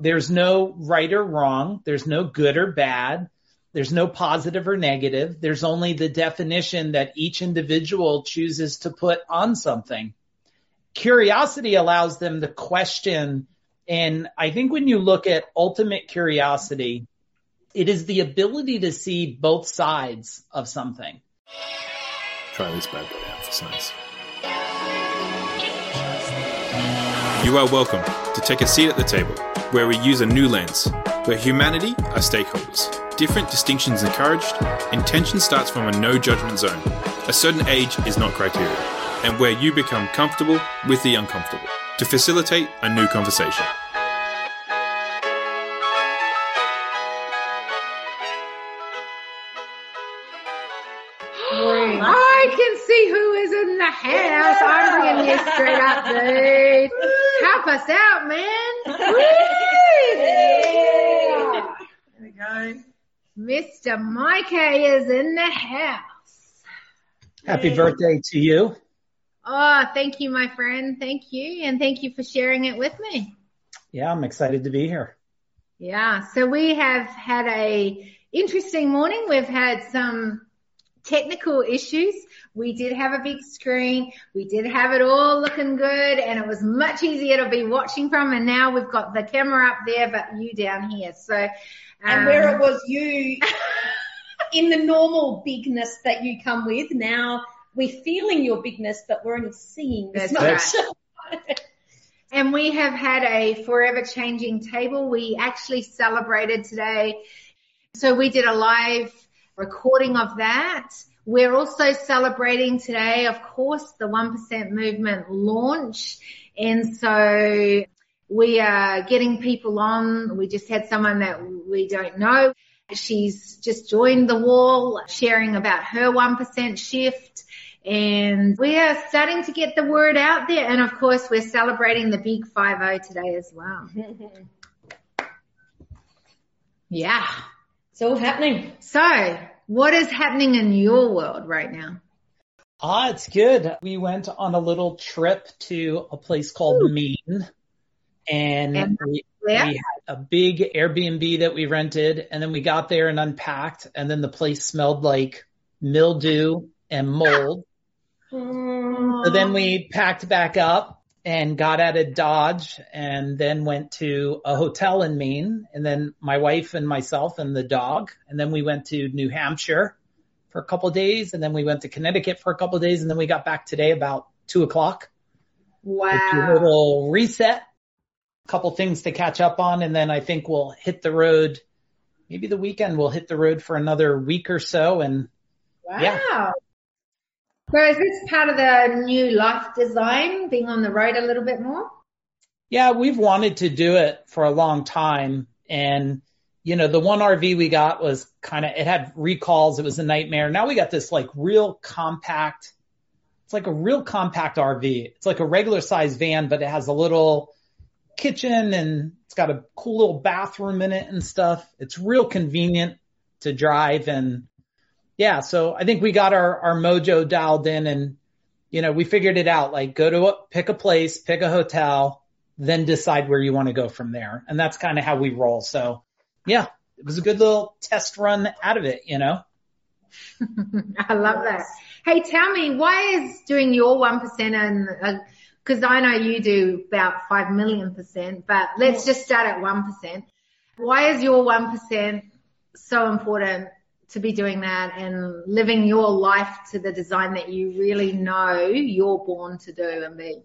There's no right or wrong. There's no good or bad. There's no positive or negative. There's only the definition that each individual chooses to put on something. Curiosity allows them to question. And I think when you look at ultimate curiosity, it is the ability to see both sides of something. Try this bad boy out for size. You are welcome to take a seat at the table where we use a new lens, where humanity are stakeholders. Different distinctions encouraged, intention starts from a no judgment zone. A certain age is not criteria, and where you become comfortable with the uncomfortable to facilitate a new conversation. I can see who is in the house. I'm bringing you straight up, dude. Help us out, man. Yeah. There we go. Mr. Mikey is in the house. Happy birthday to you. Oh, thank you, my friend. Thank you. And thank you for sharing it with me. Yeah, I'm excited to be here. Yeah. So we have had a interesting morning. We've had some technical issues. We did have a big screen. We did have it all looking good and it was much easier to be watching from. And now we've got the camera up there, but you down here. So, um, And where it was you in the normal bigness that you come with, now we're feeling your bigness, but we're only seeing this That's much. And we have had a forever changing table. We actually celebrated today. So we did a live recording of that. We're also celebrating today, of course, the 1% movement launch. And so we are getting people on. We just had someone that we don't know. She's just joined the wall sharing about her 1% shift. And we are starting to get the word out there. And of course, we're celebrating the big 5-0 today as well. Yeah. It's all happening. So what is happening in your world right now? Ah, it's good. We went on a little trip to a place called Maine and, And we, where? we had a big Airbnb that we rented and then we got there and unpacked and then the place smelled like mildew and mold. So then we packed back up and got out of Dodge and then went to a hotel in Maine and then my wife and myself and the dog. And then we went to New Hampshire for a couple of days and then we went to Connecticut for a couple of days and then we got back today about two o'clock. Wow. A little reset, a couple things to catch up on. And then I think we'll hit the road. Maybe the weekend we'll hit the road for another week or so and Wow. Yeah. So is this part of the new life design, being on the road a little bit more? Yeah, we've wanted to do it for a long time. And, you know, the one RV we got was kind of, it had recalls. It was a nightmare. Now we got this like real compact, it's like a real compact RV. It's like a regular size van, but it has a little kitchen and it's got a cool little bathroom in it and stuff. It's real convenient to drive. And yeah, so I think we got our, our mojo dialed in and, you know, we figured it out. Like go to a, pick a place, pick a hotel, then decide where you want to go from there. And that's kind of how we roll. So yeah, it was a good little test run out of it, you know? I love that. Hey, tell me, why is doing your 1% and, uh, because I know you do about 5 million percent, but let's just start at 1%. Why is your 1% so important to be doing that and living your life to the design that you really know you're born to do and be?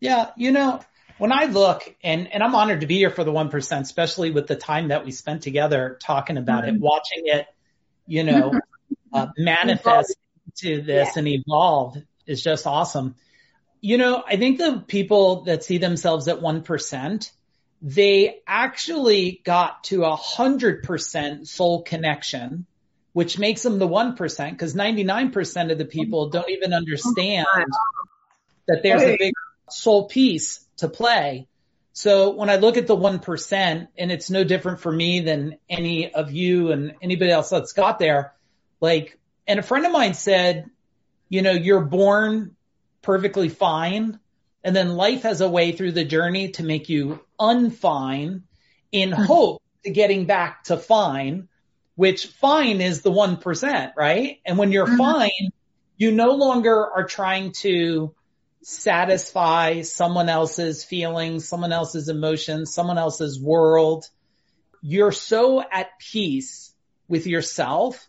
Yeah, you know, when I look and, and I'm honored to be here for the 1%, especially with the time that we spent together talking about it, watching it, you know, uh, manifest to this and evolve is just awesome. You know, I think the people that see themselves at 1%, they actually got to a hundred percent soul connection, which makes them the 1% because 99% of the people don't even understand that there's a big soul piece to play. So when I look at the 1%, and it's no different for me than any of you and anybody else that's got there, like, and a friend of mine said, you know, you're born perfectly fine And then life has a way through the journey to make you unfine in hope to getting back to fine, which fine is the 1%, right? And when you're mm-hmm. fine, you no longer are trying to satisfy someone else's feelings, someone else's emotions, someone else's world. You're so at peace with yourself.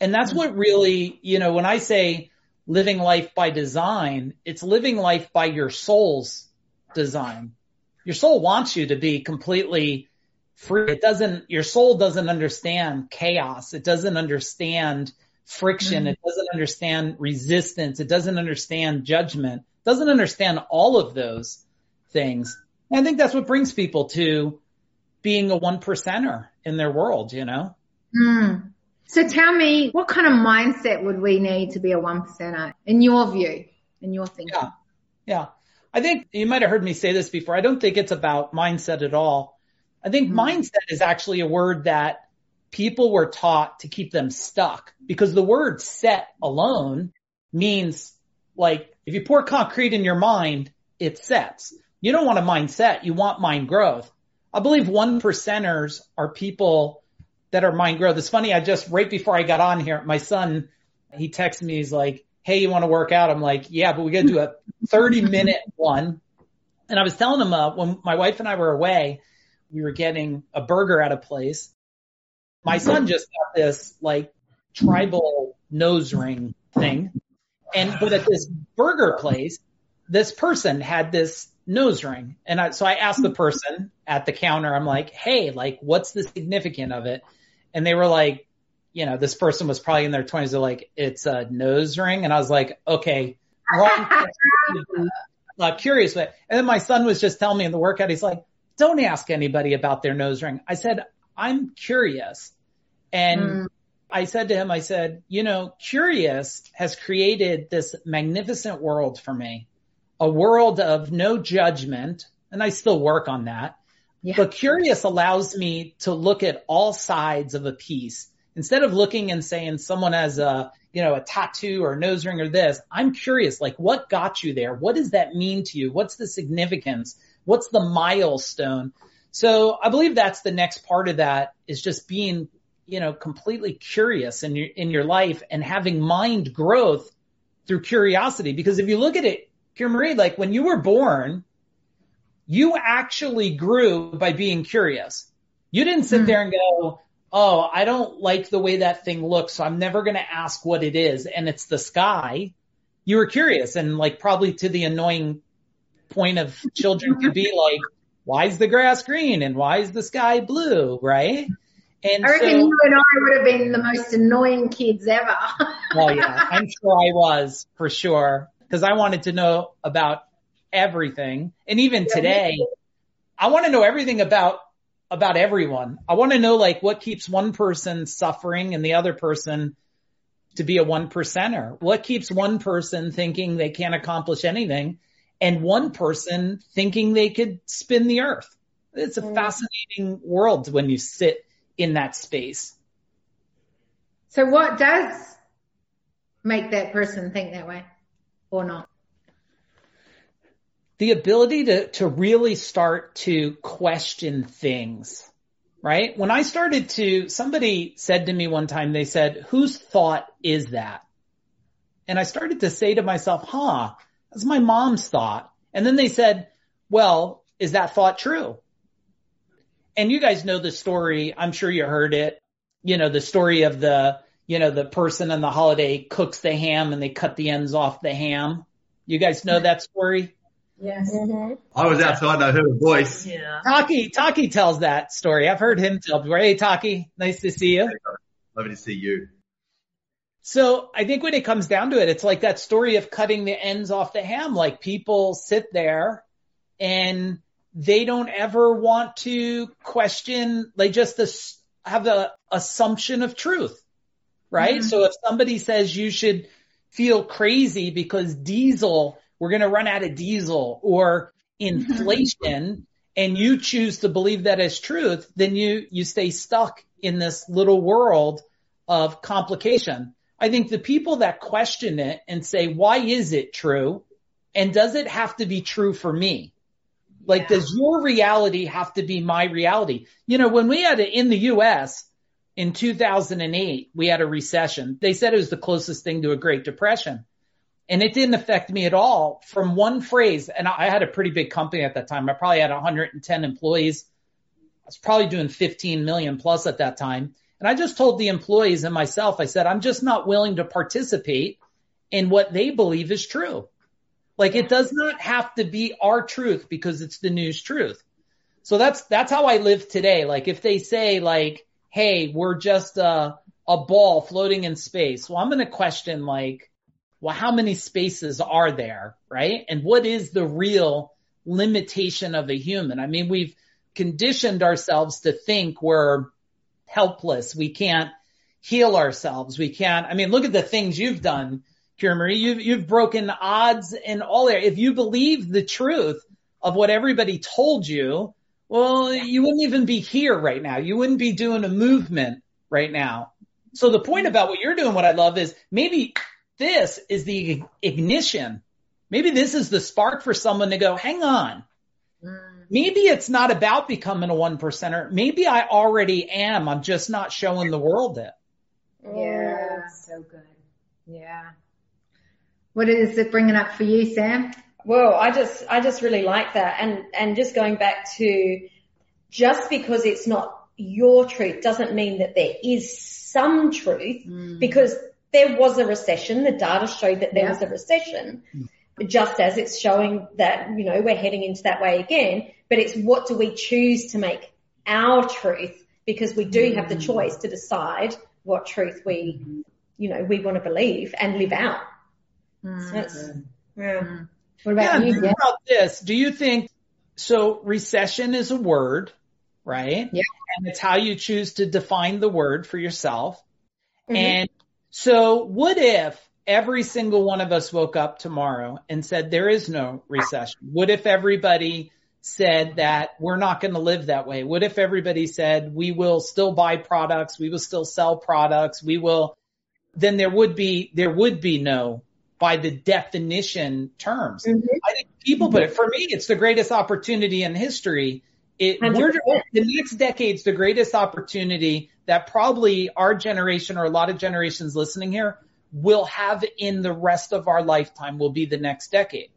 And that's what really, you know, when I say living life by design, it's living life by your soul's design. Your soul wants you to be completely free. It doesn't, your soul doesn't understand chaos. It doesn't understand friction. Mm-hmm. It doesn't understand resistance. It doesn't understand judgment. It doesn't understand all of those things. And I think that's what brings people to being a one percenter in their world, you know? Mm. So tell me, what kind of mindset would we need to be a one percenter in your view, in your thinking? Yeah. Yeah. I think you might have heard me say this before. I don't think it's about mindset at all. I think mm-hmm. mindset is actually a word that people were taught to keep them stuck because the word set alone means like if you pour concrete in your mind, it sets. You don't want a mindset. You want mind growth. I believe one percenters are people that are mind growth. It's funny. I just, right before I got on here, my son, he texts me. He's like, Hey, you want to work out? I'm like, yeah, but we got to do a 30 minute one. And I was telling him, uh, when my wife and I were away, we were getting a burger at a place. My son just got this like tribal nose ring thing. And, but at this burger place, this person had this nose ring. And I, so I asked the person at the counter, I'm like, Hey, like, what's the significance of it? And they were like, you know, this person was probably in their twenties. They're like, it's a nose ring. And I was like, okay, uh, curious. But, and then my son was just telling me in the workout, he's like, don't ask anybody about their nose ring. I said, I'm curious. And mm. I said to him, I said, you know, curious has created this magnificent world for me, a world of no judgment. And I still work on that. Yeah. But curious allows me to look at all sides of a piece. Instead of looking and saying someone has a, you know, a tattoo or a nose ring or this, I'm curious, like what got you there? What does that mean to you? What's the significance? What's the milestone? So I believe that's the next part of that is just being, you know, completely curious in your, in your life and having mind growth through curiosity. Because if you look at it, Marie, like when you were born, you actually grew by being curious. You didn't sit mm. there and go, Oh, I don't like the way that thing looks. So I'm never going to ask what it is. And it's the sky. You were curious and like probably to the annoying point of children could be like, why is the grass green and why is the sky blue? Right. And I reckon so, you and I would have been the most annoying kids ever. oh yeah, I'm sure I was for sure because I wanted to know about everything. And even today, I want to know everything about, about everyone. I want to know like what keeps one person suffering and the other person to be a one percenter. What keeps one person thinking they can't accomplish anything and one person thinking they could spin the earth. It's a mm. fascinating world when you sit in that space. So what does make that person think that way or not? The ability to, to really start to question things, right? When I started to, somebody said to me one time, they said, whose thought is that? And I started to say to myself, huh, that's my mom's thought. And then they said, well, is that thought true? And you guys know the story. I'm sure you heard it. You know, the story of the, you know, the person on the holiday cooks the ham and they cut the ends off the ham. You guys know that story? Yes. Mm-hmm. I was outside and I heard a voice. Yeah. Taki, Taki tells that story. I've heard him tell before. Hey, Taki, nice to see you. Lovely to see you. So I think when it comes down to it, it's like that story of cutting the ends off the ham. Like people sit there and they don't ever want to question, they just have the assumption of truth, right? Mm-hmm. So if somebody says you should feel crazy because diesel we're going to run out of diesel or inflation mm-hmm. and you choose to believe that as truth, then you, you stay stuck in this little world of complication. I think the people that question it and say, why is it true? And does it have to be true for me? Like, yeah. does your reality have to be my reality? You know, when we had it in the US in 2008, we had a recession. They said it was the closest thing to a Great Depression. And it didn't affect me at all from one phrase. And I had a pretty big company at that time. I probably had 110 employees. I was probably doing 15 million plus at that time. And I just told the employees and myself, I said, I'm just not willing to participate in what they believe is true. Like it does not have to be our truth because it's the news truth. So that's, that's how I live today. Like if they say like, Hey, we're just a, a ball floating in space. Well, I'm going to question like, well, how many spaces are there? Right. And what is the real limitation of a human? I mean, we've conditioned ourselves to think we're helpless. We can't heal ourselves. We can't, I mean, look at the things you've done, Kira Marie. You've, you've broken odds and all there. If you believe the truth of what everybody told you, well, you wouldn't even be here right now. You wouldn't be doing a movement right now. So the point about what you're doing, what I love is maybe this is the ignition. Maybe this is the spark for someone to go, hang on. Mm. Maybe it's not about becoming a one percenter. Maybe I already am. I'm just not showing the world it. Yeah. So good. Yeah. What is it bringing up for you, Sam? Well, I just, I just really like that. And, and just going back to just because it's not your truth doesn't mean that there is some truth mm. because there was a recession. The data showed that there yeah. was a recession, just as it's showing that, you know, we're heading into that way again. But it's what do we choose to make our truth because we do have the mm. choice to decide what truth we, you know, we want to believe and live out. Mm. So yeah. Mm. What about yeah, you? Think about this. Do you think so? Recession is a word, right? Yeah. And it's how you choose to define the word for yourself. Mm-hmm. And so what if every single one of us woke up tomorrow and said there is no recession? What if everybody said that we're not going to live that way? What if everybody said we will still buy products, we will still sell products, we will, then there would be, there would be no by the definition terms. Mm-hmm. I think people put it, for me, it's the greatest opportunity in history. It, we're, the next decade's the greatest opportunity that probably our generation or a lot of generations listening here will have in the rest of our lifetime will be the next decade.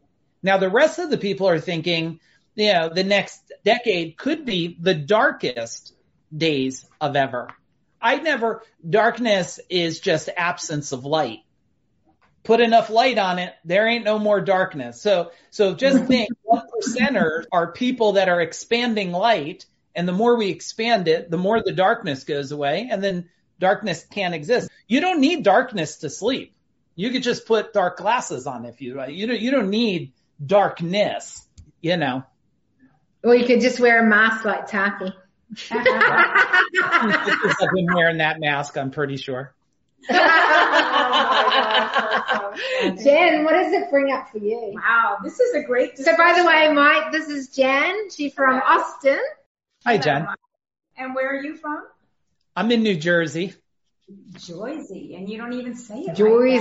Now the rest of the people are thinking, you know, the next decade could be the darkest days of ever. I never, darkness is just absence of light. Put enough light on it, there ain't no more darkness. So, so just think one percenters are people that are expanding light and the more we expand it, the more the darkness goes away and then darkness can't exist. You don't need darkness to sleep. You could just put dark glasses on if you, you don't, you don't need darkness, you know. Or you could just wear a mask like Taki. I've been wearing that mask, I'm pretty sure. Jen, what does it bring up for you? Wow, this is a great discussion. So by the way, Mike, this is Jen. She's from Austin. Hi, Jen. And where are you from? I'm in New Jersey. Jersey, and you don't even say it. Jersey.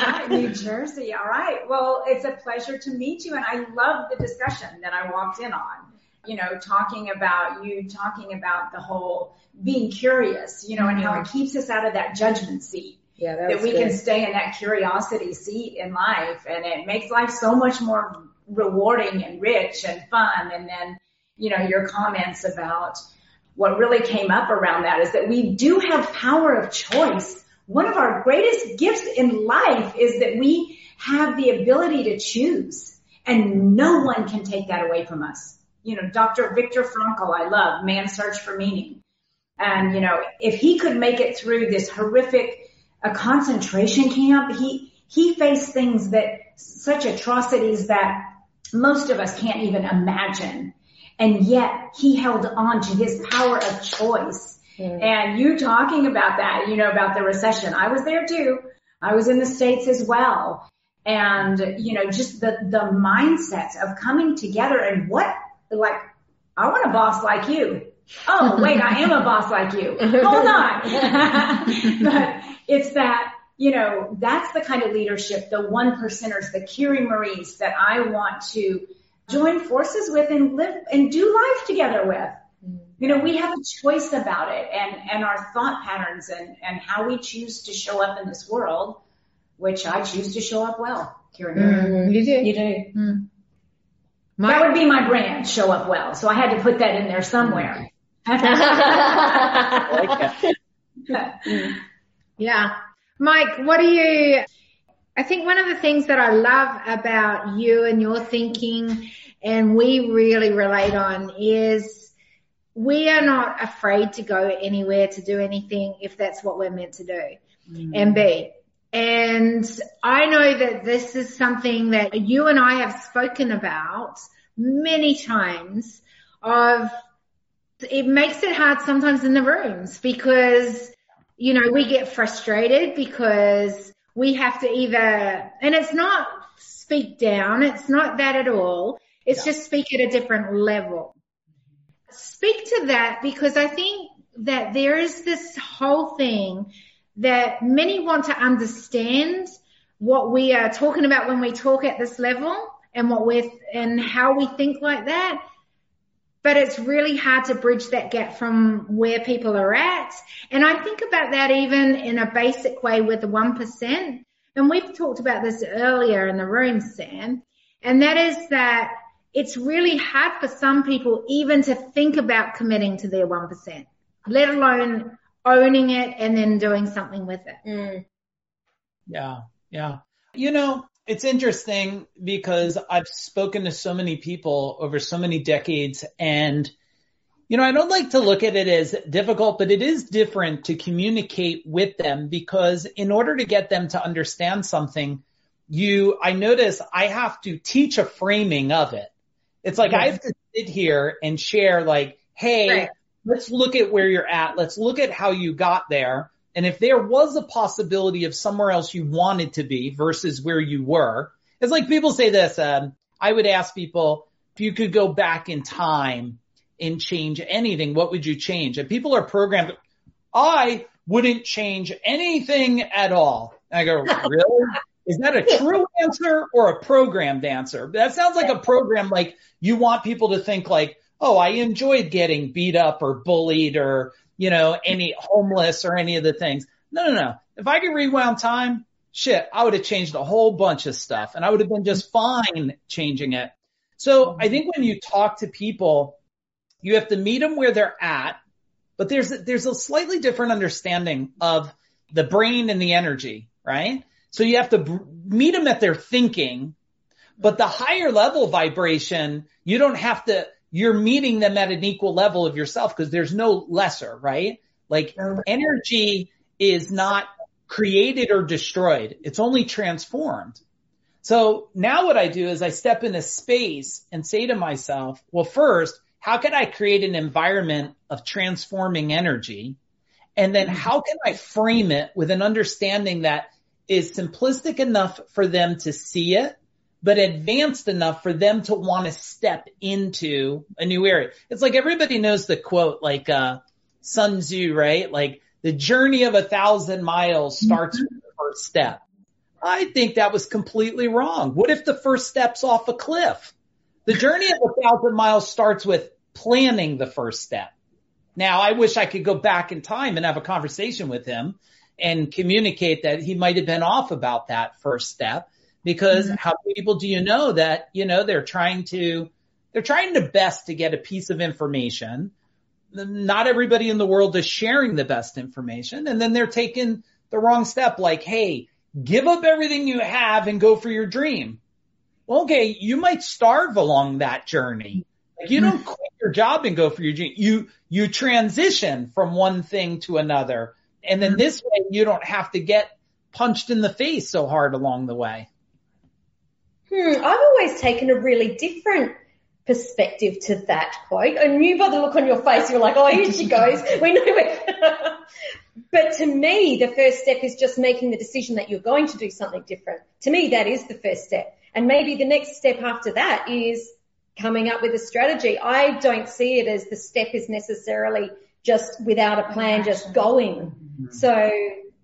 Like New Jersey. All right. Well, it's a pleasure to meet you, and I love the discussion that I walked in on. You know, talking about you talking about the whole being curious, you know, and how it keeps us out of that judgment seat. Yeah, that, that we good. can stay in that curiosity seat in life, and it makes life so much more rewarding and rich and fun. And then, you know, your comments about what really came up around that is that we do have power of choice. One of our greatest gifts in life is that we have the ability to choose and no one can take that away from us. You know, Dr. Viktor Frankl, I love Man's Search for Meaning. And, you know, if he could make it through this horrific a concentration camp, he, he faced things that such atrocities that most of us can't even imagine. And yet he held on to his power of choice. Mm. And you talking about that, you know, about the recession. I was there too. I was in the States as well. And, you know, just the, the mindsets of coming together and what, like, I want a boss like you. Oh, wait, I am a boss like you. Hold on. but it's that you know, that's the kind of leadership, the one percenters, the Kiri Maries that I want to join forces with and live and do life together with. You know, we have a choice about it and, and our thought patterns and, and how we choose to show up in this world, which I choose to show up well. Kiri Mm, you do. You do. My- That would be my brand, show up well. So I had to put that in there somewhere. Like. Yeah. Mike, what do you, I think one of the things that I love about you and your thinking and we really relate on is we are not afraid to go anywhere to do anything if that's what we're meant to do mm. and be. And I know that this is something that you and I have spoken about many times of it makes it hard sometimes in the rooms because, you know, we get frustrated because we have to either, and it's not speak down. It's not that at all. It's just speak at a different level. Speak to that because I think that there is this whole thing that many want to understand what we are talking about when we talk at this level and what we're, and how we think like that but it's really hard to bridge that gap from where people are at. And I think about that even in a basic way with the 1%. And we've talked about this earlier in the room, Sam. And that is that it's really hard for some people even to think about committing to their 1%, let alone owning it and then doing something with it. Mm. Yeah, yeah. You know, it's interesting because I've spoken to so many people over so many decades and you know, I don't like to look at it as difficult, but it is different to communicate with them because in order to get them to understand something, you, I notice I have to teach a framing of it. It's like I have to sit here and share like, Hey, Right. let's look at where you're at. Let's look at how you got there. And if there was a possibility of somewhere else you wanted to be versus where you were, it's like people say this, um, I would ask people, if you could go back in time and change anything, what would you change? And people are programmed, I wouldn't change anything at all. And I go, really? Is that a true answer or a programmed answer? That sounds like a program like you want people to think like, oh, I enjoyed getting beat up or bullied or, you know, any homeless or any of the things. No, no, no. If I could rewound time, shit, I would have changed a whole bunch of stuff and I would have been just fine changing it. So I think when you talk to people, you have to meet them where they're at, but there's, there's a slightly different understanding of the brain and the energy, right? So you have to br- meet them at their thinking, but the higher level vibration, you don't have to, you're meeting them at an equal level of yourself because there's no lesser, right? Like energy is not created or destroyed. It's only transformed. So now what I do is I step into space and say to myself, well, first, how can I create an environment of transforming energy? And then mm-hmm. how can I frame it with an understanding that is simplistic enough for them to see it, but advanced enough for them to want to step into a new area. It's like everybody knows the quote, like, uh, Sun Tzu, right? Like the journey of a thousand miles starts with the first step. I think that was completely wrong. What if the first step's off a cliff? The journey of a thousand miles starts with planning the first step. Now, I wish I could go back in time and have a conversation with him and communicate that he might have been off about that first step because mm-hmm. how many people do you know that, you know, they're trying to, they're trying their best to get a piece of information. Not everybody in the world is sharing the best information and then they're taking the wrong step like, Hey, give up everything you have and go for your dream. Well, okay, you might starve along that journey. Like you don't mm. quit your job and go for your dream. You, you transition from one thing to another. And then mm. this way you don't have to get punched in the face so hard along the way. Hmm, I've always taken a really different perspective to that quote. I knew by the look on your face, you're like, oh, here she goes. We know it. but to me, the first step is just making the decision that you're going to do something different. To me, that is the first step. And maybe the next step after that is coming up with a strategy. I don't see it as the step is necessarily just without a plan, just going. So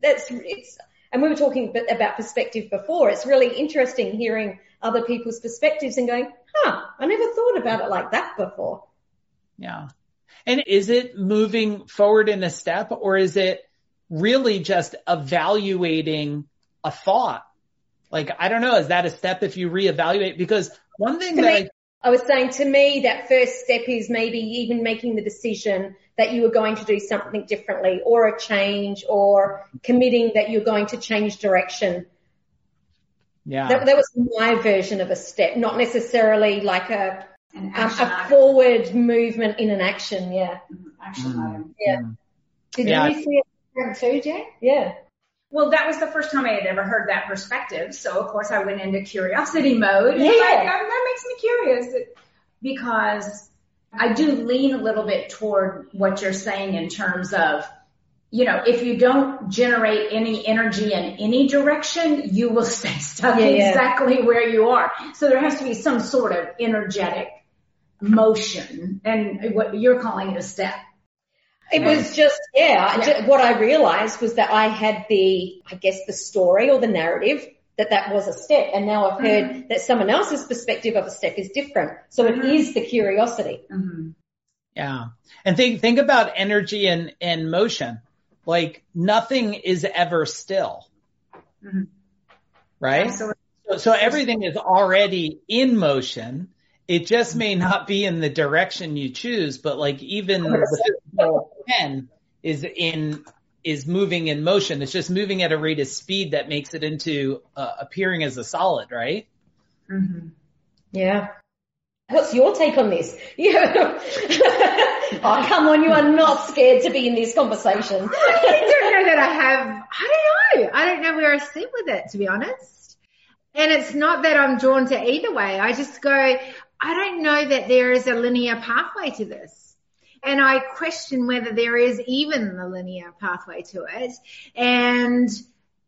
that's, it's, And we were talking about perspective before. It's really interesting hearing other people's perspectives and going, huh, I never thought about it like that before. Yeah. And is it moving forward in a step or is it really just evaluating a thought? Like, I don't know, is that a step if you reevaluate? Because one thing To that me, I, I was saying to me that first step is maybe even making the decision that you were going to do something differently or a change or committing that you're going to change direction. Yeah. That, that was my version of a step, not necessarily like a, An um, a forward movement in an action. Yeah. Action Mm. item. Yeah. Did Yeah. you see it too, Jay? Yeah. Well, that was the first time I had ever heard that perspective. So of course I went into curiosity mode. Yeah. like, um, that makes me curious because I do lean a little bit toward what you're saying in terms of, you know, if you don't generate any energy in any direction, you will stay stuck Yeah, yeah. exactly where you are. So there has to be some sort of energetic motion and what you're calling it a step. It was just, yeah, I Yeah. what I realized was that I had the, I guess the story or the narrative that that was a step. And now I've heard that someone else's perspective of a step is different. So it Mhm. is the curiosity. Mm-hmm. Yeah. And think, think about energy and, and motion. Like nothing is ever still. Mhm. Right? So So, so everything is already in motion. It just may not be in the direction you choose, but like even the pen is in, is moving in motion. It's just moving at a rate of speed that makes it into uh, appearing as a solid, right? mhm. Yeah. What's your take on this? Yeah. oh, come on. You are not scared to be in this conversation. I don't know that I have, I don't know. I don't know where I sit with it, to be honest. And it's not that I'm drawn to either way. I just go, I don't know that there is a linear pathway to this. And I question whether there is even a linear pathway to it. And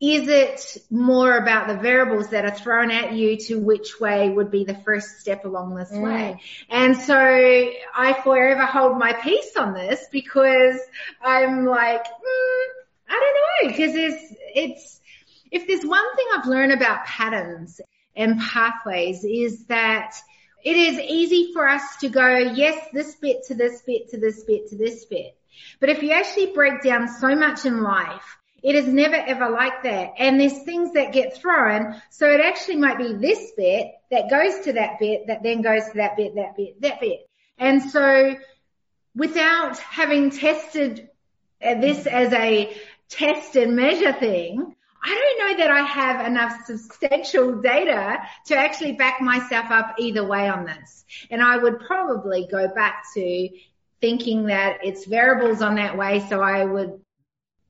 is it more about the variables that are thrown at you to which way would be the first step along this Mm. way? And so I forever hold my peace on this because I'm like, mm, I don't know, because it's, it's, if there's one thing I've learned about patterns and pathways is that it is easy for us to go, yes, this bit to this bit to this bit to this bit. But if you actually break down so much in life, it is never ever like that. And there's things that get thrown. So it actually might be this bit that goes to that bit that then goes to that bit, that bit, that bit. And so without having tested this as a test and measure thing, I don't know that I have enough substantial data to actually back myself up either way on this. And I would probably go back to thinking that it's variables on that way. So I would,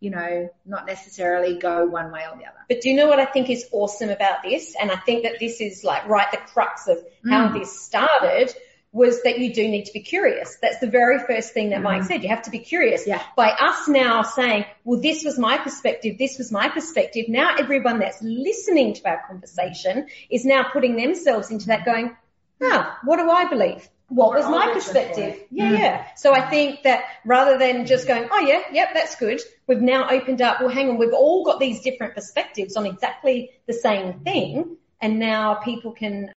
you know, not necessarily go one way or the other. But do you know what I think is awesome about this? And I think that this is like right the crux of how Mm. this started was that you do need to be curious. That's the very first thing that Mike said. You have to be curious. Yeah. By us now saying, well, this was my perspective, this was my perspective. Now everyone that's listening to our conversation is now putting themselves into that going, ah, what do I believe? What We're was my perspective? for it. Yeah, hmm. yeah. So I think that rather than just going, oh yeah, yep, that's good. We've now opened up, well hang on, we've all got these different perspectives on exactly the same thing. And now people can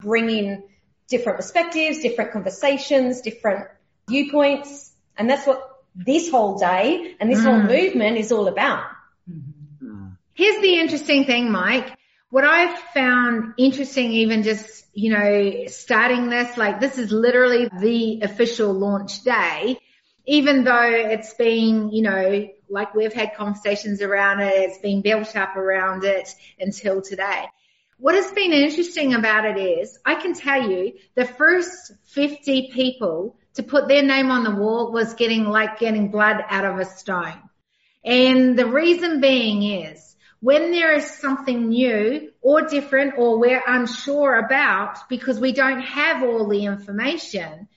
bring in different perspectives, different conversations, different viewpoints. And that's what this whole day and this whole Mm. movement is all about. Mm-hmm. Here's the interesting thing, Mike. What I've found interesting even just, you know, starting this, like this is literally the official launch day, even though it's been, you know, like we've had conversations around it, it's been built up around it until today. What has been interesting about it is I can tell you the first 50 people to put their name on the wall was getting like getting blood out of a stone. And the reason being is when there is something new or different or we're unsure about because we don't have all the information,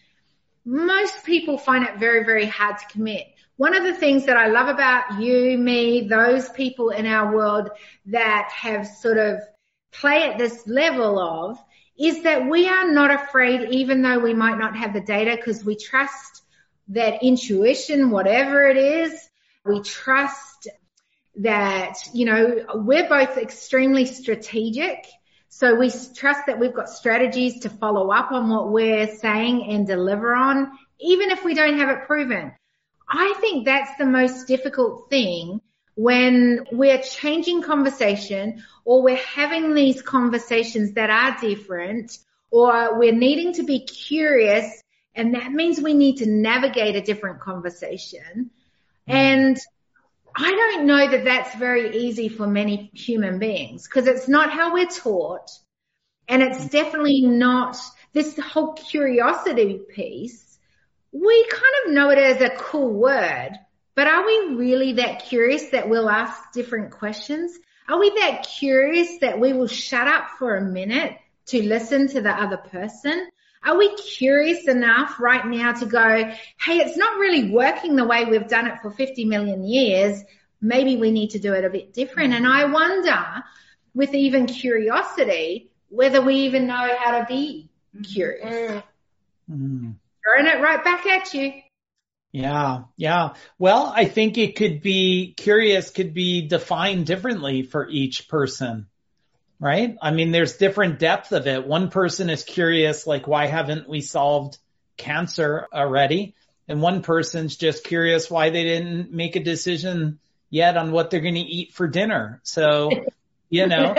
most people find it very, very hard to commit. One of the things that I love about you, me, those people in our world that have sort of play at this level of is that we are not afraid even though we might not have the data because we trust that intuition, whatever it is, we trust that, you know, we're both extremely strategic. So we trust that we've got strategies to follow up on what we're saying and deliver on, even if we don't have it proven. I think that's the most difficult thing when we're changing conversation or we're having these conversations that are different or we're needing to be curious and that means we need to navigate a different conversation. And I don't know that that's very easy for many human beings because it's not how we're taught. And it's mm. definitely not this whole curiosity piece. We kind of know it as a cool word, but are we really that curious that we'll ask different questions? Are we that curious that we will shut up for a minute to listen to the other person? Are we curious enough right now to go, hey, it's not really working the way we've done it for 50 million years. Maybe we need to do it a bit different. And I wonder with even curiosity, whether we even know how to be curious. Mm. Throwing it right back at you. Yeah, yeah. Well, I think it could be curious could be defined differently for each person right? I mean, there's different depth of it. One person is curious, like, why haven't we solved cancer already? And one person's just curious why they didn't make a decision yet on what they're going to eat for dinner. So, you know,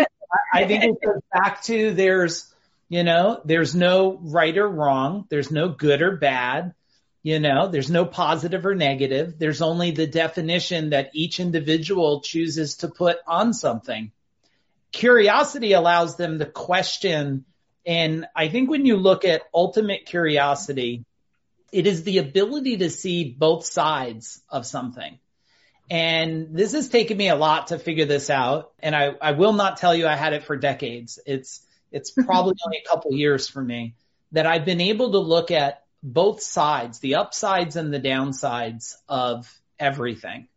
I think it goes back to there's, you know, there's no right or wrong. There's no good or bad. You know, there's no positive or negative. There's only the definition that each individual chooses to put on something curiosity allows them to question. And I think when you look at ultimate curiosity, it is the ability to see both sides of something. And this has taken me a lot to figure this out. And I, I will not tell you I had it for decades. It's, it's probably only a couple years for me that I've been able to look at both sides, the upsides and the downsides of everything.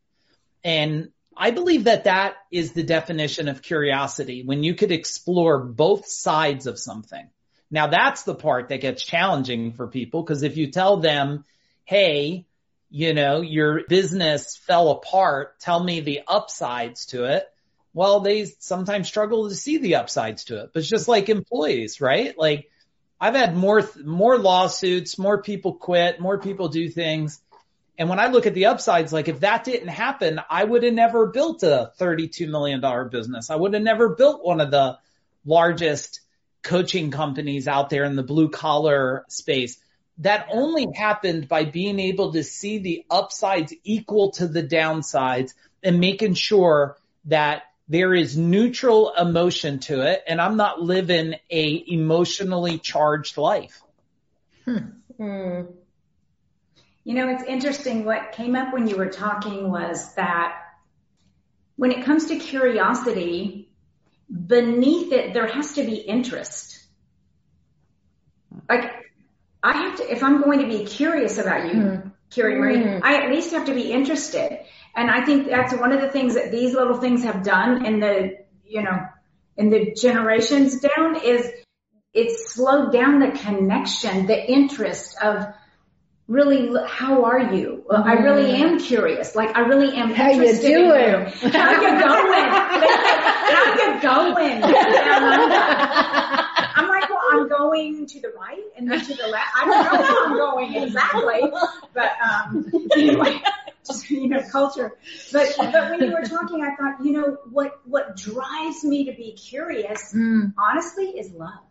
And I believe that that is the definition of curiosity when you could explore both sides of something. Now that's the part that gets challenging for people because if you tell them, Hey, you know, your business fell apart. Tell me the upsides to it. Well, they sometimes struggle to see the upsides to it, but it's just like employees, right? Like I've had more, more lawsuits, more people quit, more people do things and when I look at the upsides, like if that didn't happen, I would have never built a $32 million business. I would have never built one of the largest coaching companies out there in the blue collar space. That only happened by being able to see the upsides equal to the downsides and making sure that there is neutral emotion to it and I'm not living a emotionally charged life. Hmm. Hmm. You know, it's interesting. What came up when you were talking was that when it comes to curiosity, beneath it, there has to be interest. Like, I have to, if I'm going to be curious about you, mm. Carrie Marie, mm. I at least have to be interested. And I think that's one of the things that these little things have done in the, you know, in the generations down is it's slowed down the connection, the interest of really how are you? Well, i really mm-hmm. am curious. Like i really am how you doing? you. how you going? How you going? I'm like well i'm going to the right and then to the left. I don't know how i'm going exactly but um anyway just you know culture. But but when you were talking i thought you know what what drives me to be curious mm. honestly is love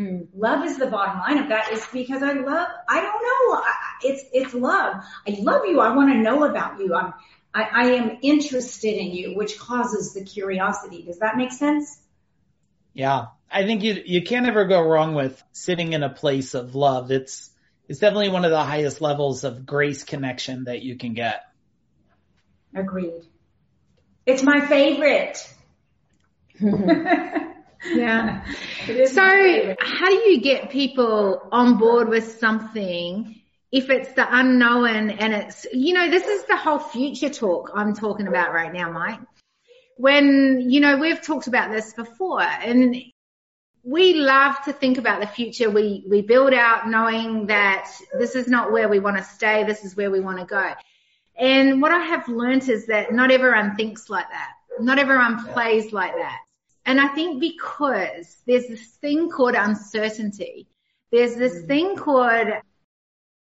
Mm. Love is the bottom line of that is because I love, I don't know. It's, it's love. I love you. I want to know about you. I'm, I, I am interested in you, which causes the curiosity. Does that make sense? Yeah. I think you, you can't ever go wrong with sitting in a place of love. It's, it's definitely one of the highest levels of grace connection that you can get. Agreed. It's my favorite. Yeah. so how do you get people on board with something if it's the unknown and it's, you know, this is the whole future talk I'm talking about right now, Mike. When, you know, we've talked about this before and we love to think about the future. We, we build out knowing that this is not where we want to stay. This is where we want to go. And what I have learned is that not everyone thinks like that. Not everyone plays like that. And I think because there's this thing called uncertainty, there's this mm. thing called,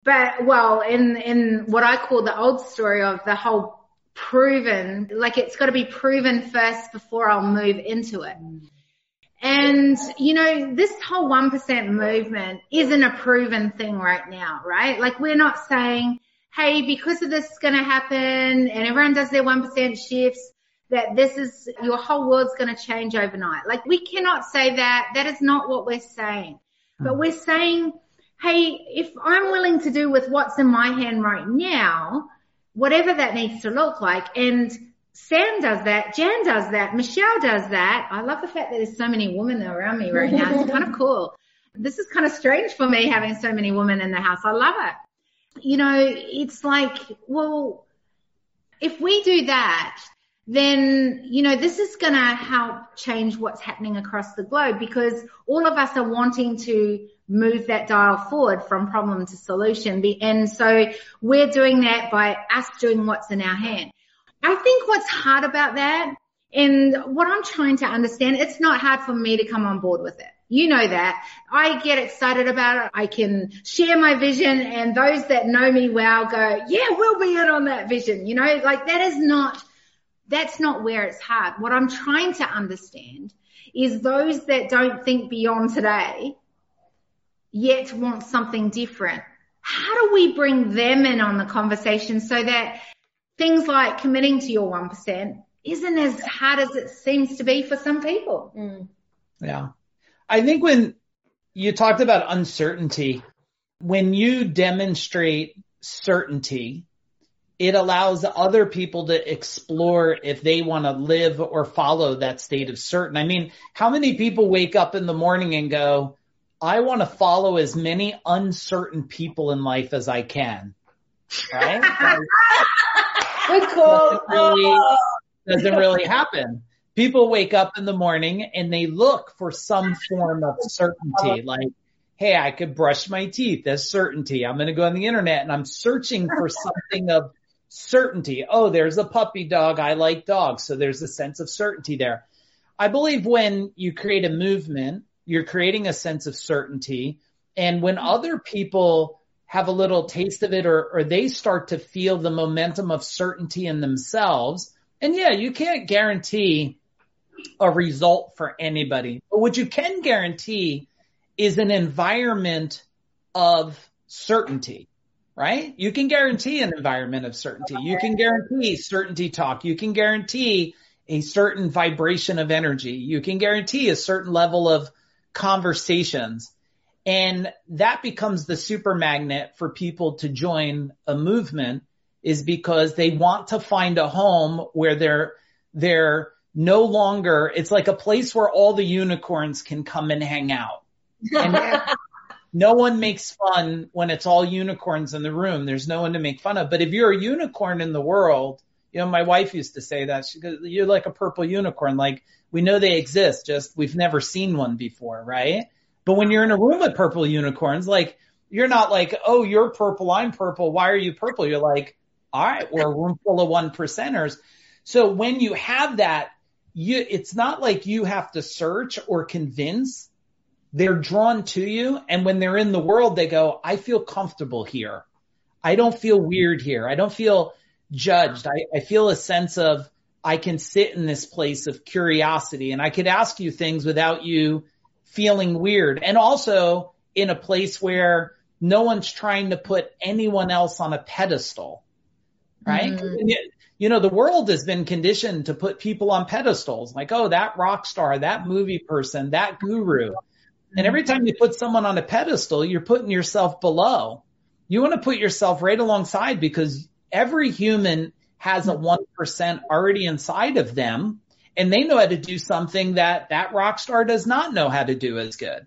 but well, in, in what I call the old story of the whole proven, like it's got to be proven first before I'll move into it. Mm. And, you know, this whole 1% movement isn't a proven thing right now, right? Like we're not saying, hey, because of this is going to happen and everyone does their 1% shifts, that this is, your whole world's going to change overnight. Like we cannot say that. That is not what we're saying. But mm. we're saying, hey, if I'm willing to do with what's in my hand right now, whatever that needs to look like, and Sam does that, Jan does that, Michelle does that. I love the fact that there's so many women around me right now. It's kind of cool. This is kind of strange for me having so many women in the house. I love it. You know, it's like, well, if we do that, then, you know, this is going to help change what's happening across the globe because all of us are wanting to move that dial forward from problem to solution. And so we're doing that by us doing what's in our hand. I think what's hard about that and what I'm trying to understand, it's not hard for me to come on board with it. You know that. I get excited about it. I can share my vision and those that know me well go, yeah, we'll be in on that vision. You know, like that is not, that's not where it's hard. What I'm trying to understand is those that don't think beyond today yet want something different. How do we bring them in on the conversation so that things like committing to your 1% isn't as hard as it seems to be for some people. Mm. Yeah. I think when you talked about uncertainty, when you demonstrate certainty, it allows other people to explore if they want to live or follow that state of certain. I mean, how many people wake up in the morning and go, I want to follow as many uncertain people in life as I can. Right? Good call. Doesn't really, doesn't really happen. People wake up in the morning and they look for some form of certainty, like, hey, I could brush my teeth. That's certainty. I'm going to go on the internet and I'm searching for something of certainty. Oh, there's a puppy dog. I like dogs. So there's a sense of certainty there. I believe when you create a movement, you're creating a sense of certainty. And when other people have a little taste of it or, or they start to feel the momentum of certainty in themselves. And yeah, you can't guarantee a result for anybody, but what you can guarantee is an environment of certainty, right? You can guarantee an environment of certainty. You can guarantee certainty talk. You can guarantee a certain vibration of energy. You can guarantee a certain level of conversations. And that becomes the super magnet for people to join a movement is because they want to find a home where they're, they're no longer, it's like a place where all the unicorns can come and hang out. And no one makes fun when it's all unicorns in the room. There's no one to make fun of. But if you're a unicorn in the world, you know, my wife used to say that she goes, you're like a purple unicorn. Like we know they exist, just we've never seen one before, right? But when you're in a room with purple unicorns, like you're not like, oh, you're purple, I'm purple. Why are you purple? You're like, all right, we're a room full of one percenters. So when you have that, you, it's not like you have to search or convince. They're drawn to you. And when they're in the world, they go, I feel comfortable here. I don't feel weird here. I don't feel judged. I, I feel a sense of I can sit in this place of curiosity and I could ask you things without you feeling weird and also in a place where no one's trying to put anyone else on a pedestal, right? Mm-hmm. You know, the world has been conditioned to put people on pedestals like, oh, that rock star, that movie person, that guru. And every time you put someone on a pedestal, you're putting yourself below. You want to put yourself right alongside because every human has a 1% already inside of them and they know how to do something that that rock star does not know how to do as good.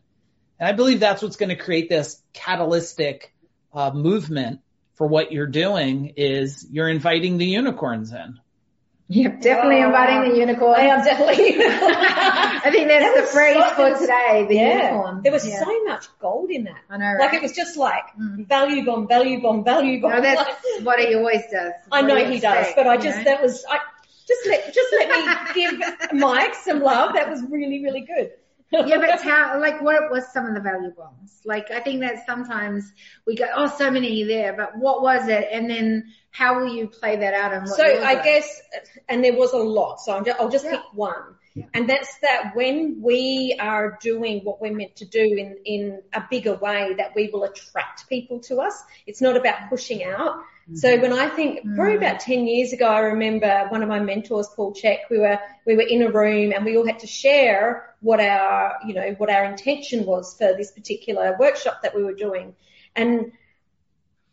And I believe that's what's going to create this catalytic uh, movement for what you're doing is you're inviting the unicorns in. Yep, definitely Oh, inviting the unicorn. I am definitely. I think that's That the phrase so- for today, the yeah. unicorn. There was Yeah. so much gold in that. I know, right? Like it was just like Mm. value bomb, value bomb, value bomb. No, that's Like- what he always does. I know he does, but I just know? that was I just let just let me give Mike some love. That was really really good. yeah, but how, like, what was some of the value bombs? Like, I think that sometimes we go, oh, so many there, but what was it? And then how will you play that out? And what So I are? guess, and there was a lot. So I'm just, I'll just Yeah. pick one. And that's that when we are doing what we're meant to do in, in a bigger way, that we will attract people to us. It's not about pushing out. Mm-hmm. So when I think mm. probably about 10 years ago, I remember one of my mentors, Paul Chek, we were, we were in a room and we all had to share what our, you know, what our intention was for this particular workshop that we were doing. And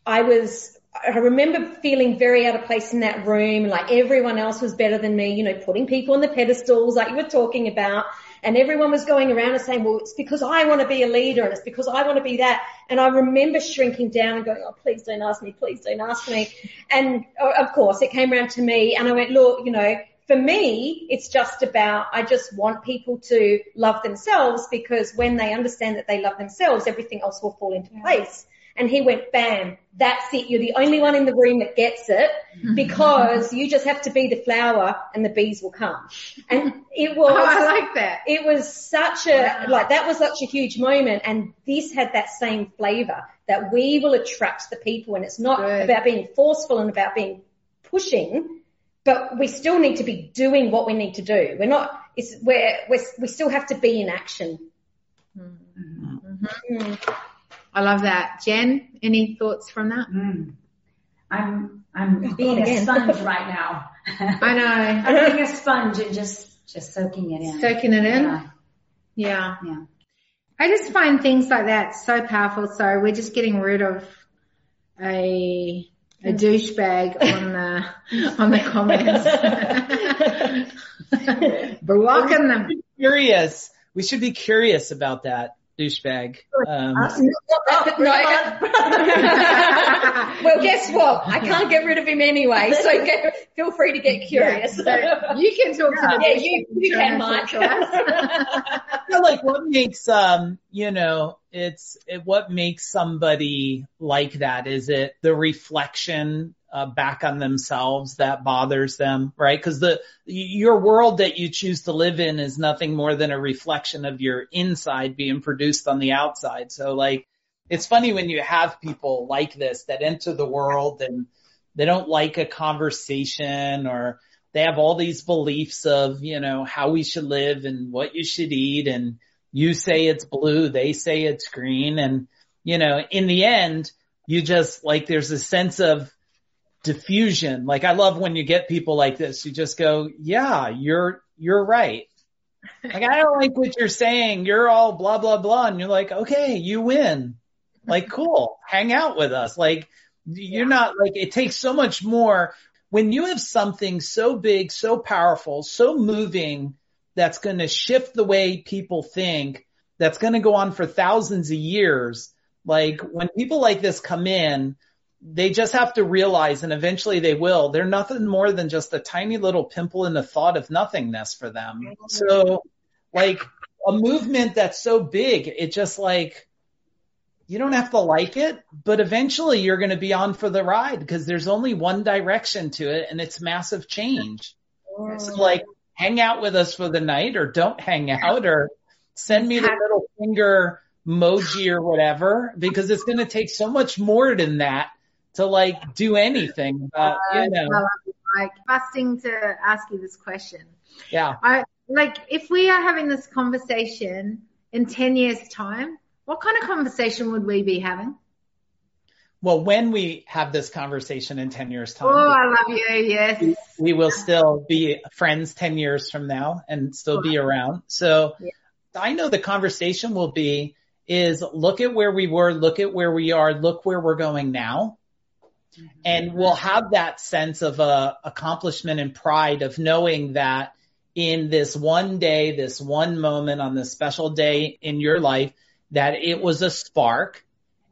I was, I remember feeling very out of place in that room, like everyone else was better than me, you know, putting people on the pedestals like you were talking about. And everyone was going around and saying, well, it's because I want to be a leader and it's because I want to be that. And I remember shrinking down and going, oh, please don't ask me, please don't ask me. And uh, of course it came around to me and I went, look, you know, for me, it's just about, I just want people to love themselves because when they understand that they love themselves, everything else will fall into place. And he went, bam, that's it. You're the only one in the room that gets it because you just have to be the flower and the bees will come. And it was, Oh, I like that. it was such a, like that was such a huge moment and this had that same flavor that we will attract the people and it's not Good. about being forceful and about being pushing, but we still need to be doing what we need to do. We're not, it's, we're, we're we still have to be in action. Mm. I love that. Jen, any thoughts from that? Mm. I'm I'm being a sponge right now. I know. I'm being a sponge and just just soaking it in. Soaking it in. Yeah. Yeah. Yeah. I just find things like that so powerful. So we're just getting rid of a a douchebag on the on the comments. Blocking them. Curious. We should be curious about that douchebag. Um, well, guess what? I can't get rid of him anyway, so get, feel free to get curious. Yeah, so you can talk to the Yeah, you, you can, Mike. talk us. I like what makes um you know it's it, what makes somebody like that is it the reflection uh, back on themselves that bothers them right because the your world that you choose to live in is nothing more than a reflection of your inside being produced on the outside so like it's funny when you have people like this that enter the world and they don't like a conversation or they have all these beliefs of, you know, how we should live and what you should eat and you say it's blue, they say it's green. And, you know, in the end, you just like, there's a sense of diffusion. Like I love when you get people like this, you just go, yeah, you're, you're right. Like I don't like what you're saying. You're all blah, blah, blah. And you're like, okay, you win. Like cool. Hang out with us. Like you're not like, it takes so much more when you have something so big, so powerful, so moving that's going to shift the way people think, that's going to go on for thousands of years. Like when people like this come in, they just have to realize, and eventually they will, they're nothing more than just a tiny little pimple in the thought of nothingness for them. Mm-hmm. So like a movement that's so big, it just like, you don't have to like it, but eventually you're going to be on for the ride because there's only one direction to it and it's massive change. Mm-hmm. So like hang out with us for the night or don't hang out or send me the little finger emoji or whatever because it's going to take so much more than that to like do anything. But, uh, you know, Like busting to ask you this question. yeah. I like if we are having this conversation in 10 years time, what kind of conversation would we be having? Well, when we have this conversation in 10 years time, Oh, I love you. Yes. we will still be friends 10 years from now and still be around. So I know the conversation will be is look at where we were, look at where we are, look where we're going now. And we'll have that sense of uh, accomplishment and pride of knowing that in this one day, this one moment on this special day in your life, that it was a spark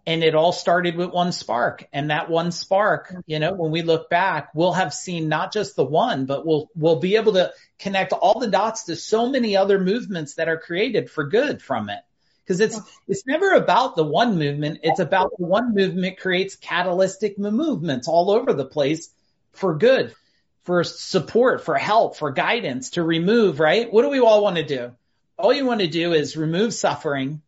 And it all started with one spark. And that one spark, you know, when we look back, we'll have seen not just the one, but we'll, we'll be able to connect all the dots to so many other movements that are created for good from it. Cause it's, it's never about the one movement. It's about the one movement creates catalytic movements all over the place for good, for support, for help, for guidance, to remove, right? What do we all want to do? All you want to do is remove suffering,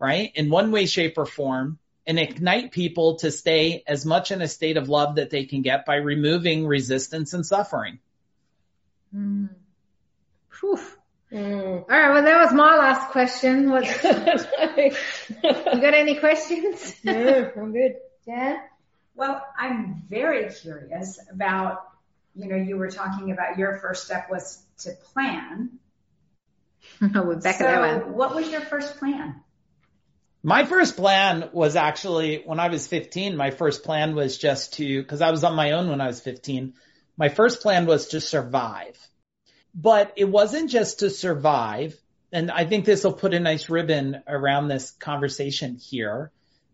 right? In one way, shape or form and ignite people to stay as much in a state of love that they can get by removing resistance and suffering. Mm. Mm. All right. Well, that was my last question. What, you got any questions? no, I'm good. Yeah. Well, I'm very curious about, you know, you were talking about your first step was to plan. Oh, we're back so at that one. what was your first plan? My first plan was actually when I was 15, my first plan was just to, cause I was on my own when I was 15. My first plan was to survive, but it wasn't just to survive. And I think this will put a nice ribbon around this conversation here.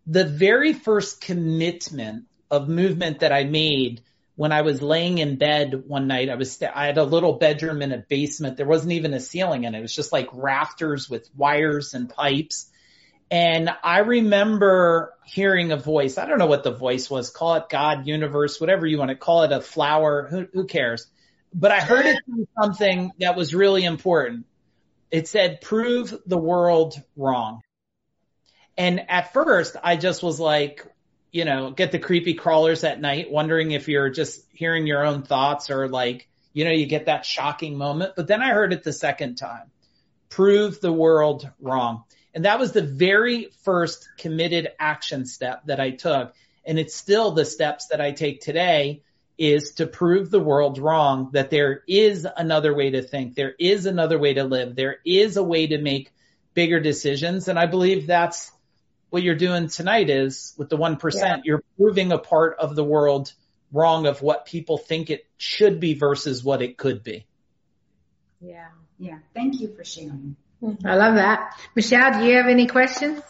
The very first commitment of movement that I made when I was laying in bed one night, I was, I had a little bedroom in a basement. There wasn't even a ceiling in it. It was just like rafters with wires and pipes. And I remember hearing a voice. I don't know what the voice was. Call it God, universe, whatever you want to call it, a flower. Who, who cares? But I heard it do something that was really important. It said, prove the world wrong. And at first I just was like, you know, get the creepy crawlers at night, wondering if you're just hearing your own thoughts or like, you know, you get that shocking moment. But then I heard it the second time. Prove the world wrong. And that was the very first committed action step that I took. And it's still the steps that I take today is to prove the world wrong that there is another way to think. There is another way to live. There is a way to make bigger decisions. And I believe that's what you're doing tonight is with the 1%, yeah. you're proving a part of the world wrong of what people think it should be versus what it could be. Yeah. Yeah. Thank you for sharing. I love that. Michelle, do you have any questions?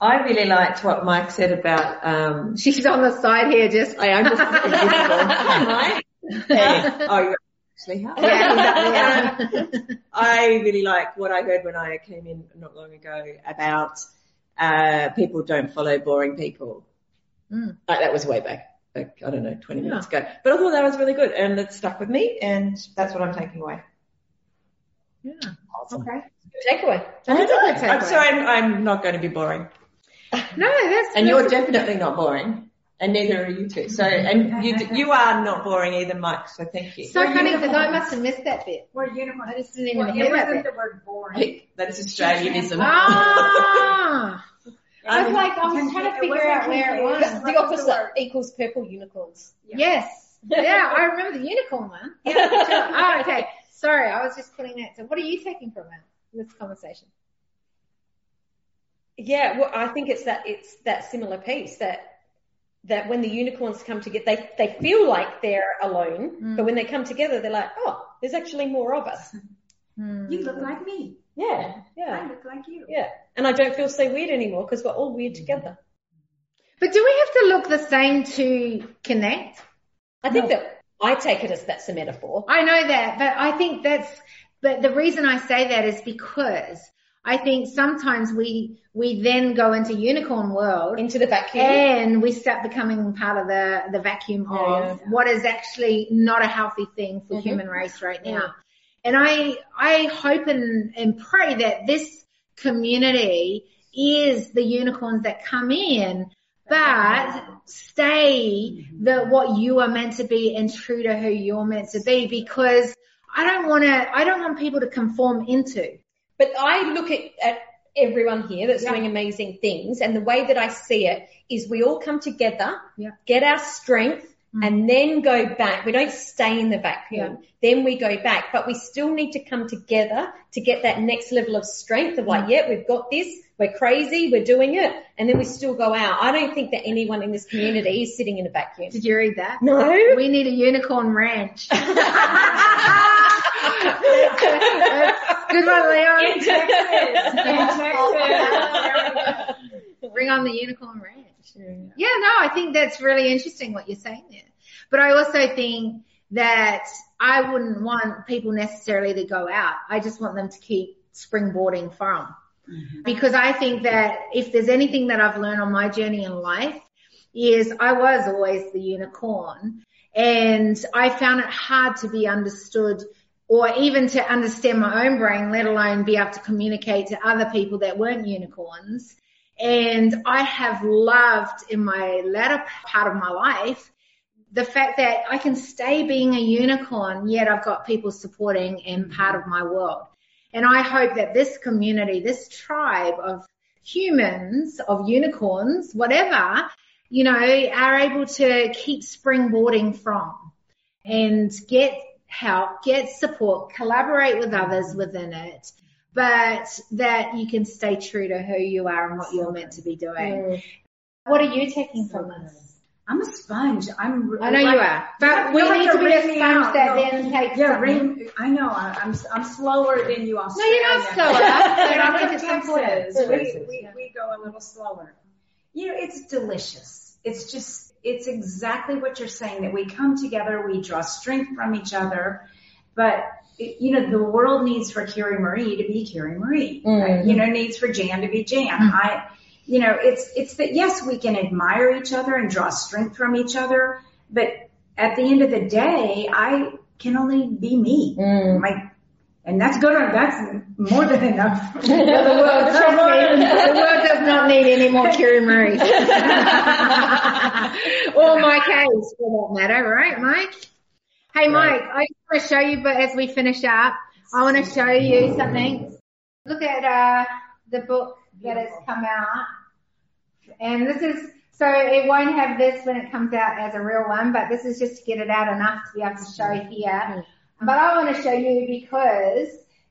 I really liked what Mike said about, um, she's on the side here just, I understand. hey. Oh, you're actually. Yeah, exactly. I really like what I heard when I came in not long ago about, uh, people don't follow boring people. Mm. Like that was way back. Like, I don't know, 20 yeah. minutes ago. But I thought that was really good and it stuck with me and that's what I'm taking away. Yeah. Awesome. Okay. Takeaway. That's I'm sorry, I'm, I'm not going to be boring. No, that's and you're definitely not boring, and neither are you two. So, and you you are not boring either, Mike. So thank you. So We're funny because I must have missed that bit. We're unicorn. I just didn't even well, hear that bit. the word boring. That is Australianism. Ah. I was like, I was trying to figure out where it was. The opposite equals purple unicorns. Yeah. Yes. Yeah, I remember the unicorn one. Yeah. Sure. Oh, okay. Sorry, I was just putting that. So, what are you taking from it? this conversation? Yeah, well, I think it's that it's that similar piece that that when the unicorns come together, they they feel like they're alone, mm. but when they come together, they're like, oh, there's actually more of us. Mm. You look like me. Yeah, yeah. I look like you. Yeah, and I don't feel so weird anymore because we're all weird together. But do we have to look the same to connect? I think no. that I take it as that's a metaphor. I know that, but I think that's but the reason I say that is because I think sometimes we we then go into unicorn world into the vacuum and we start becoming part of the the vacuum yeah, of yeah. what is actually not a healthy thing for mm-hmm. human race right now. Yeah. And I I hope and, and pray that this community is the unicorns that come in but stay the what you are meant to be and true to who you're meant to be because I don't want to, I don't want people to conform into. But I look at, at everyone here that's yeah. doing amazing things and the way that I see it is we all come together, yeah. get our strength mm. and then go back. We don't stay in the vacuum. Yeah. Then we go back, but we still need to come together to get that next level of strength of like, mm. yeah, we've got this. We're crazy. We're doing it. And then we still go out. I don't think that anyone in this community is sitting in a vacuum. Did you read that? No. We need a unicorn ranch. good one, Leon. In Texas. In Texas. Bring on the unicorn ranch. Yeah, no, I think that's really interesting what you're saying there. But I also think that I wouldn't want people necessarily to go out. I just want them to keep springboarding from. Mm-hmm. Because I think that if there's anything that I've learned on my journey in life is I was always the unicorn and I found it hard to be understood or even to understand my own brain, let alone be able to communicate to other people that weren't unicorns. And I have loved in my latter part of my life the fact that I can stay being a unicorn, yet I've got people supporting and part of my world. And I hope that this community, this tribe of humans, of unicorns, whatever, you know, are able to keep springboarding from and get help, get support, collaborate with others within it, but that you can stay true to who you are and what you're meant to be doing. Mm. What are you taking from this? I'm a sponge. I'm. I know like, you are, but we need to be a sponge that no, then takes. Yeah, ring, I know. I'm I'm slower than you Australia. No, you're not slower. I'm in Texas. We, we we go a little slower. You know, it's delicious. It's just it's exactly what you're saying that we come together, we draw strength from each other, but you know, the world needs for Carrie Marie to be Carrie Marie. Mm-hmm. Right? You know, needs for Jan to be Jan. Mm-hmm. I you know, it's, it's that yes, we can admire each other and draw strength from each other, but at the end of the day, I can only be me. Mm. My, and that's good. That's more than enough. the, world, the world does not need any more Carrie Murray. or my case for that matter, right, Mike? Hey, Mike, I just want to show you, but as we finish up, I want to show you something. Look at uh, the book that has come out. And this is, so it won't have this when it comes out as a real one, but this is just to get it out enough to be able to show here. But I want to show you because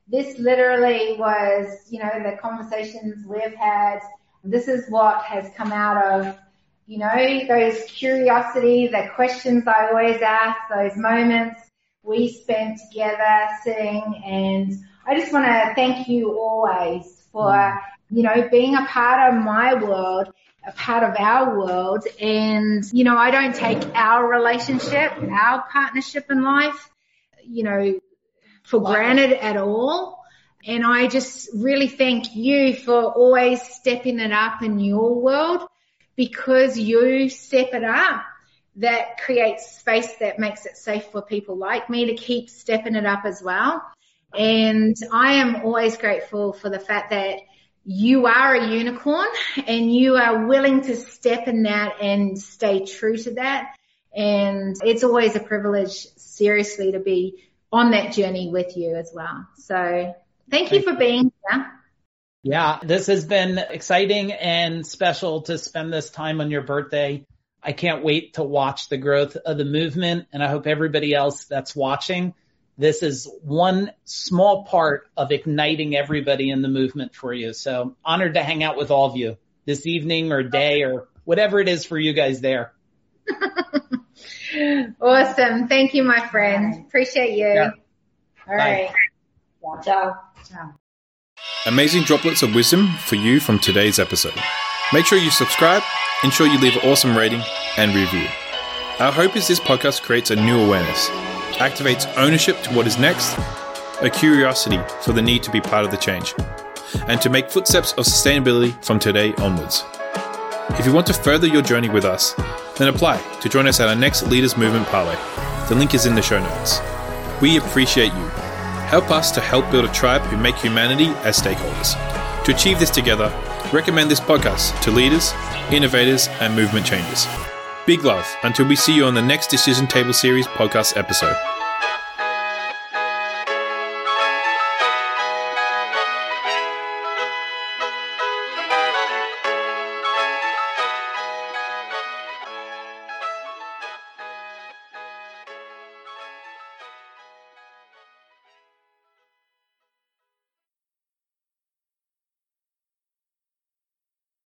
this literally was, you know, the conversations we've had. This is what has come out of, you know, those curiosity, the questions I always ask, those moments we spent together sitting and I just want to thank you always for mm. you know, being a part of my world, a part of our world. And, you know, I don't take our relationship, our partnership in life, you know, for granted at all. And I just really thank you for always stepping it up in your world because you step it up. That creates space that makes it safe for people like me to keep stepping it up as well. And I am always grateful for the fact that you are a unicorn and you are willing to step in that and stay true to that. And it's always a privilege, seriously, to be on that journey with you as well. So thank you for being here. Yeah, this has been exciting and special to spend this time on your birthday. I can't wait to watch the growth of the movement and I hope everybody else that's watching this is one small part of igniting everybody in the movement for you. So honored to hang out with all of you this evening or day or whatever it is for you guys there. awesome. Thank you, my friend. Appreciate you. Yeah. All right. Ciao. Ciao. Amazing droplets of wisdom for you from today's episode. Make sure you subscribe, ensure you leave an awesome rating and review. Our hope is this podcast creates a new awareness activates ownership to what is next, a curiosity for the need to be part of the change, and to make footsteps of sustainability from today onwards. If you want to further your journey with us, then apply to join us at our next Leaders Movement Parlay. The link is in the show notes. We appreciate you. Help us to help build a tribe who make humanity as stakeholders. To achieve this together, recommend this podcast to leaders, innovators, and movement changers. Big love until we see you on the next Decision Table Series podcast episode.